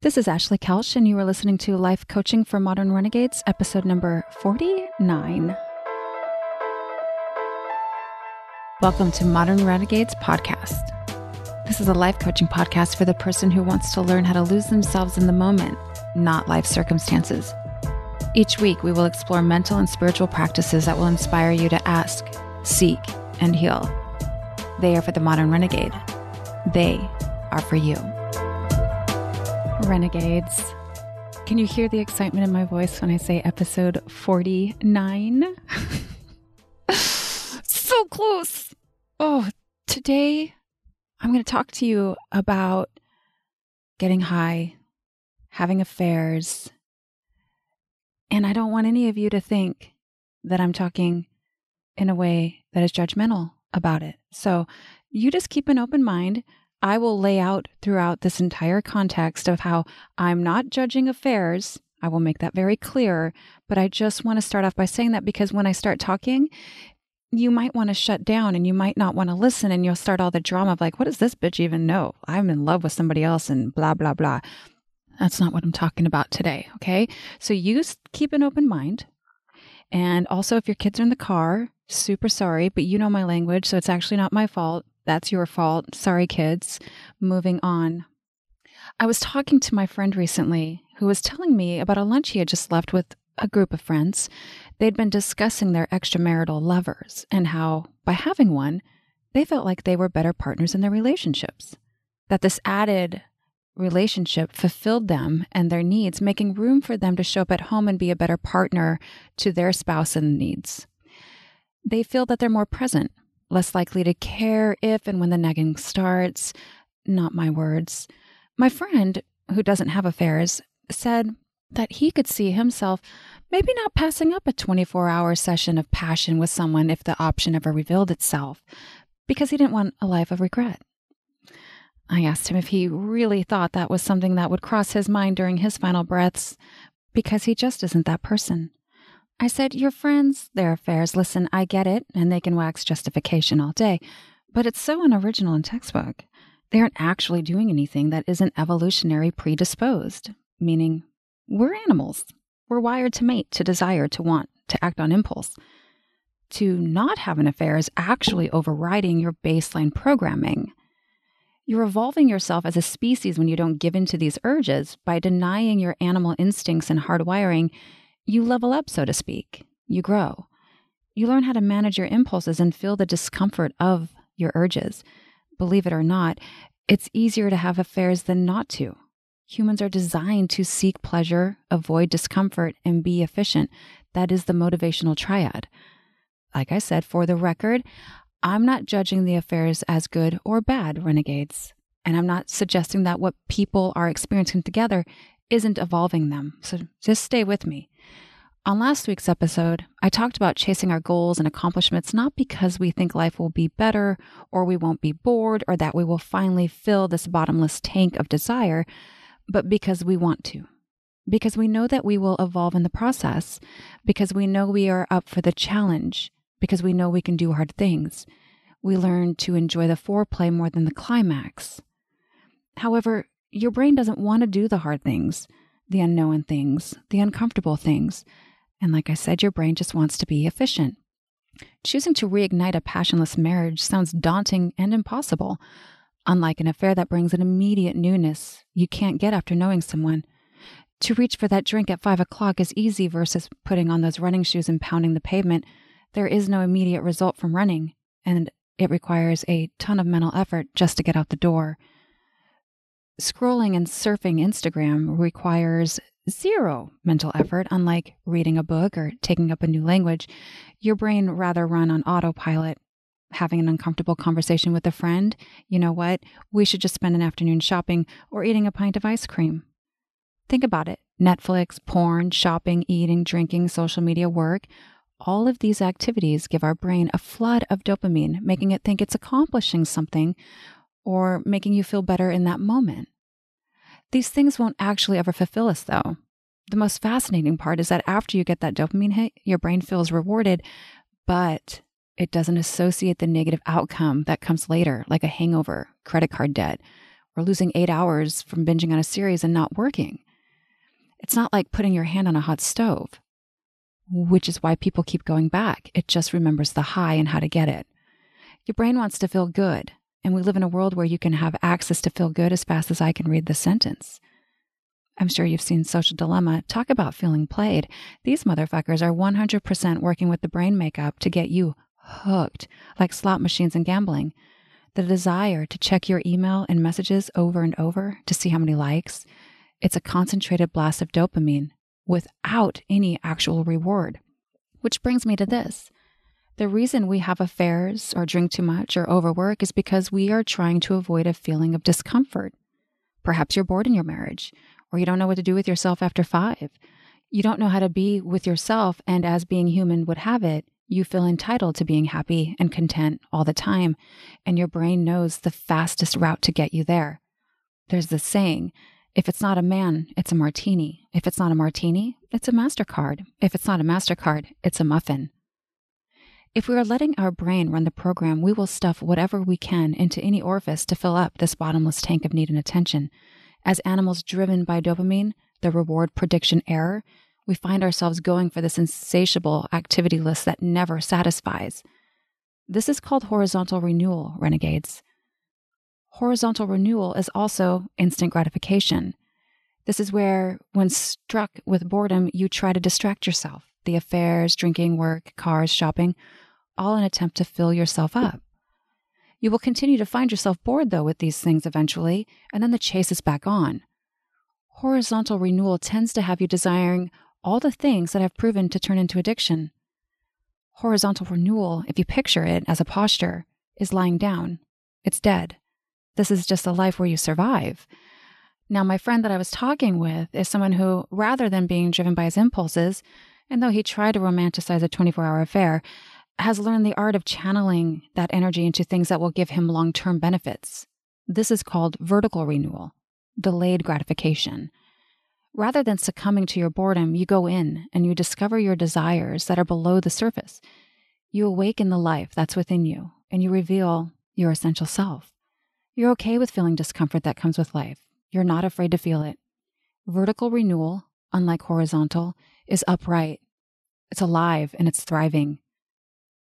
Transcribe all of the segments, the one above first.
This is Ashley Kelsch, and you are listening to Life Coaching for Modern Renegades, episode number 49. Welcome to Modern Renegades Podcast. This is a life coaching podcast for the person who wants to learn how to lose themselves in the moment, not life circumstances. Each week, we will explore mental and spiritual practices that will inspire you to ask, seek, and heal. They are for the modern renegade. They are for you. Renegades. Can you hear the excitement in my voice when I say episode 49? so close. Oh, today I'm going to talk to you about getting high, having affairs. And I don't want any of you to think that I'm talking in a way that is judgmental about it. So you just keep an open mind. I will lay out throughout this entire context of how I'm not judging affairs. I will make that very clear. But I just want to start off by saying that because when I start talking, you might want to shut down and you might not want to listen and you'll start all the drama of like, what does this bitch even know? I'm in love with somebody else and blah, blah, blah. That's not what I'm talking about today. Okay. So you keep an open mind. And also, if your kids are in the car, super sorry, but you know my language. So it's actually not my fault. That's your fault. Sorry, kids. Moving on. I was talking to my friend recently who was telling me about a lunch he had just left with a group of friends. They'd been discussing their extramarital lovers and how, by having one, they felt like they were better partners in their relationships. That this added relationship fulfilled them and their needs, making room for them to show up at home and be a better partner to their spouse and needs. They feel that they're more present, less likely to care if and when the nagging starts. Not my words. My friend, who doesn't have affairs, said that he could see himself maybe not passing up a 24 hour session of passion with someone if the option ever revealed itself, because he didn't want a life of regret. I asked him if he really thought that was something that would cross his mind during his final breaths, because he just isn't that person. I said, Your friends, their affairs, listen, I get it, and they can wax justification all day, but it's so unoriginal and textbook. They aren't actually doing anything that isn't evolutionary predisposed, meaning we're animals. We're wired to mate, to desire, to want, to act on impulse. To not have an affair is actually overriding your baseline programming. You're evolving yourself as a species when you don't give in to these urges. By denying your animal instincts and hardwiring, you level up, so to speak. You grow. You learn how to manage your impulses and feel the discomfort of your urges. Believe it or not, it's easier to have affairs than not to. Humans are designed to seek pleasure, avoid discomfort, and be efficient. That is the motivational triad. Like I said, for the record, I'm not judging the affairs as good or bad, renegades. And I'm not suggesting that what people are experiencing together isn't evolving them. So just stay with me. On last week's episode, I talked about chasing our goals and accomplishments not because we think life will be better or we won't be bored or that we will finally fill this bottomless tank of desire, but because we want to. Because we know that we will evolve in the process, because we know we are up for the challenge, because we know we can do hard things. We learn to enjoy the foreplay more than the climax. However, your brain doesn't want to do the hard things, the unknown things, the uncomfortable things. And like I said, your brain just wants to be efficient. Choosing to reignite a passionless marriage sounds daunting and impossible. Unlike an affair that brings an immediate newness you can't get after knowing someone. To reach for that drink at five o'clock is easy versus putting on those running shoes and pounding the pavement there is no immediate result from running, and it requires a ton of mental effort just to get out the door. Scrolling and surfing Instagram requires zero mental effort, unlike reading a book or taking up a new language. Your brain rather run on autopilot. Having an uncomfortable conversation with a friend, you know what? We should just spend an afternoon shopping or eating a pint of ice cream. Think about it Netflix, porn, shopping, eating, drinking, social media, work all of these activities give our brain a flood of dopamine, making it think it's accomplishing something or making you feel better in that moment. These things won't actually ever fulfill us, though. The most fascinating part is that after you get that dopamine hit, your brain feels rewarded, but it doesn't associate the negative outcome that comes later, like a hangover, credit card debt, or losing eight hours from binging on a series and not working. It's not like putting your hand on a hot stove, which is why people keep going back. It just remembers the high and how to get it. Your brain wants to feel good, and we live in a world where you can have access to feel good as fast as I can read the sentence. I'm sure you've seen Social Dilemma. Talk about feeling played. These motherfuckers are 100% working with the brain makeup to get you hooked, like slot machines and gambling. The desire to check your email and messages over and over to see how many likes, it's a concentrated blast of dopamine without any actual reward. Which brings me to this. The reason we have affairs or drink too much or overwork is because we are trying to avoid a feeling of discomfort. Perhaps you're bored in your marriage, or you don't know what to do with yourself after five. You don't know how to be with yourself, and as being human would have it, you feel entitled to being happy and content all the time, and your brain knows the fastest route to get you there. There's this saying if it's not a man, it's a martini. If it's not a martini, it's a MasterCard. If it's not a MasterCard, it's a muffin. If we are letting our brain run the program, we will stuff whatever we can into any orifice to fill up this bottomless tank of need and attention. As animals driven by dopamine, the reward prediction error, we find ourselves going for this insatiable activity list that never satisfies. This is called horizontal renewal, renegades. Horizontal renewal is also instant gratification. This is where, when struck with boredom, you try to distract yourself the affairs, drinking, work, cars, shopping, all an attempt to fill yourself up. You will continue to find yourself bored, though, with these things eventually, and then the chase is back on. Horizontal renewal tends to have you desiring all the things that have proven to turn into addiction. Horizontal renewal, if you picture it as a posture, is lying down. It's dead. This is just a life where you survive. Now, my friend that I was talking with is someone who, rather than being driven by his impulses, and though he tried to romanticize a 24 hour affair, has learned the art of channeling that energy into things that will give him long term benefits. This is called vertical renewal, delayed gratification. Rather than succumbing to your boredom, you go in and you discover your desires that are below the surface. You awaken the life that's within you and you reveal your essential self. You're okay with feeling discomfort that comes with life. You're not afraid to feel it. Vertical renewal, unlike horizontal, is upright. It's alive and it's thriving.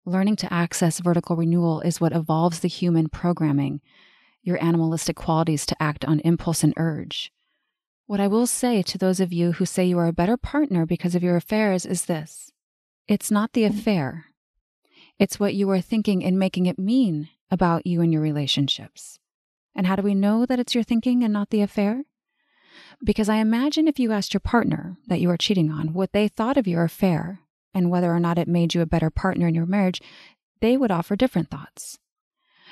Learning to access vertical renewal is what evolves the human programming, your animalistic qualities to act on impulse and urge. What I will say to those of you who say you are a better partner because of your affairs is this it's not the affair, it's what you are thinking and making it mean about you and your relationships. And how do we know that it's your thinking and not the affair? Because I imagine if you asked your partner that you are cheating on what they thought of your affair and whether or not it made you a better partner in your marriage, they would offer different thoughts.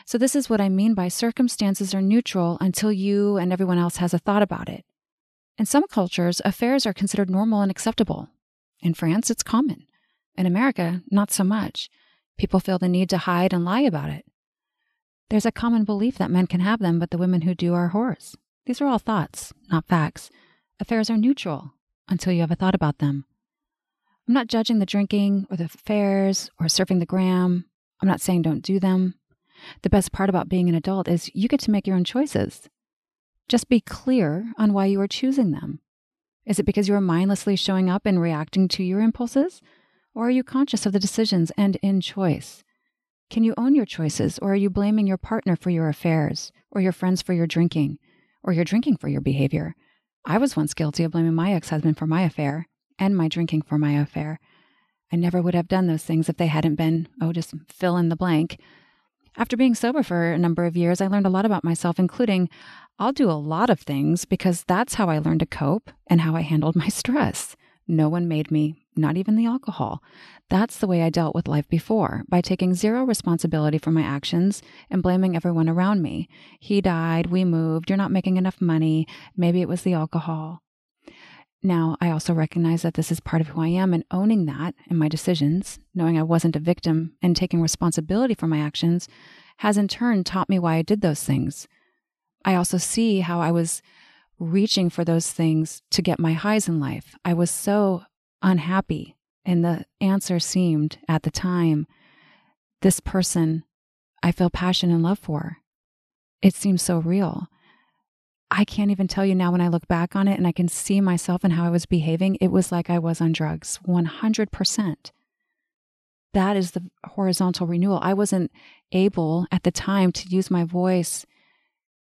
So, this is what I mean by circumstances are neutral until you and everyone else has a thought about it. In some cultures, affairs are considered normal and acceptable. In France, it's common. In America, not so much. People feel the need to hide and lie about it. There's a common belief that men can have them, but the women who do are whores. These are all thoughts, not facts. Affairs are neutral until you have a thought about them. I'm not judging the drinking or the affairs or surfing the gram. I'm not saying don't do them. The best part about being an adult is you get to make your own choices. Just be clear on why you are choosing them. Is it because you are mindlessly showing up and reacting to your impulses? Or are you conscious of the decisions and in choice? Can you own your choices, or are you blaming your partner for your affairs, or your friends for your drinking, or your drinking for your behavior? I was once guilty of blaming my ex husband for my affair and my drinking for my affair. I never would have done those things if they hadn't been, oh, just fill in the blank. After being sober for a number of years, I learned a lot about myself, including I'll do a lot of things because that's how I learned to cope and how I handled my stress. No one made me, not even the alcohol. That's the way I dealt with life before, by taking zero responsibility for my actions and blaming everyone around me. He died, we moved, you're not making enough money, maybe it was the alcohol. Now, I also recognize that this is part of who I am, and owning that in my decisions, knowing I wasn't a victim and taking responsibility for my actions, has in turn taught me why I did those things. I also see how I was reaching for those things to get my highs in life. I was so unhappy. And the answer seemed at the time this person I feel passion and love for. It seems so real. I can't even tell you now when I look back on it and I can see myself and how I was behaving. It was like I was on drugs 100%. That is the horizontal renewal. I wasn't able at the time to use my voice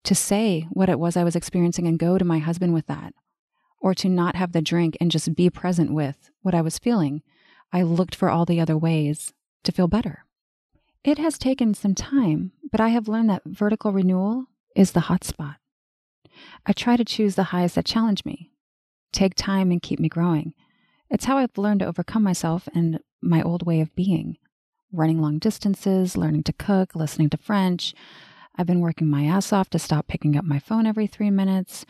to say what it was I was experiencing and go to my husband with that, or to not have the drink and just be present with what I was feeling. I looked for all the other ways to feel better. It has taken some time, but I have learned that vertical renewal is the hot spot. I try to choose the highs that challenge me, take time and keep me growing. It's how I've learned to overcome myself and my old way of being. Running long distances, learning to cook, listening to French. I've been working my ass off to stop picking up my phone every three minutes.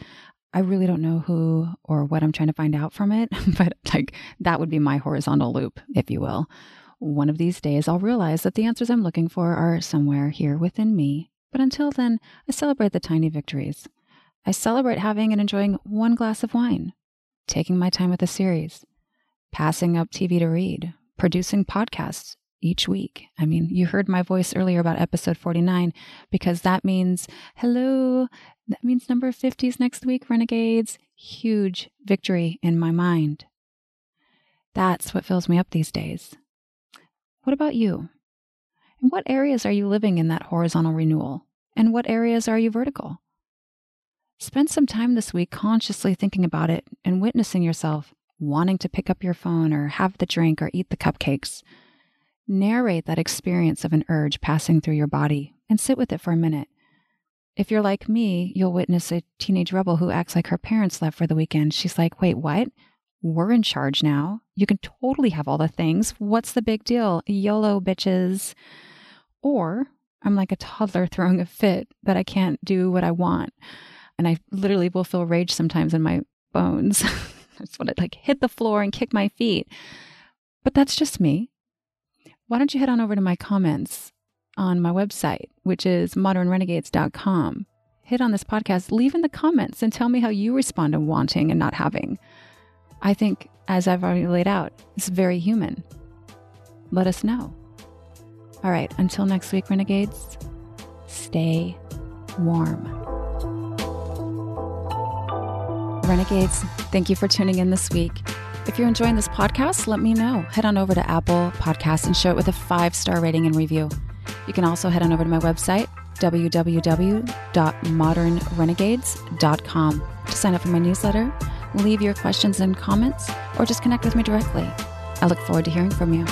I really don't know who or what I'm trying to find out from it, but like that would be my horizontal loop, if you will. One of these days, I'll realize that the answers I'm looking for are somewhere here within me. But until then, I celebrate the tiny victories. I celebrate having and enjoying one glass of wine, taking my time with a series, passing up TV to read, producing podcasts each week. I mean, you heard my voice earlier about episode 49 because that means hello. That means number 50s next week, Renegades. Huge victory in my mind. That's what fills me up these days. What about you? In what areas are you living in that horizontal renewal? And what areas are you vertical? Spend some time this week consciously thinking about it and witnessing yourself wanting to pick up your phone or have the drink or eat the cupcakes. Narrate that experience of an urge passing through your body and sit with it for a minute. If you're like me, you'll witness a teenage rebel who acts like her parents left for the weekend. She's like, wait, what? We're in charge now. You can totally have all the things. What's the big deal? YOLO, bitches. Or I'm like a toddler throwing a fit that I can't do what I want. And I literally will feel rage sometimes in my bones. I just want to like hit the floor and kick my feet. But that's just me. Why don't you head on over to my comments on my website, which is modernrenegades.com. Hit on this podcast, leave in the comments and tell me how you respond to wanting and not having. I think, as I've already laid out, it's very human. Let us know. All right, until next week, Renegades, stay warm. Renegades, thank you for tuning in this week. If you're enjoying this podcast, let me know. Head on over to Apple Podcasts and show it with a five star rating and review. You can also head on over to my website, www.modernrenegades.com, to sign up for my newsletter, leave your questions and comments, or just connect with me directly. I look forward to hearing from you.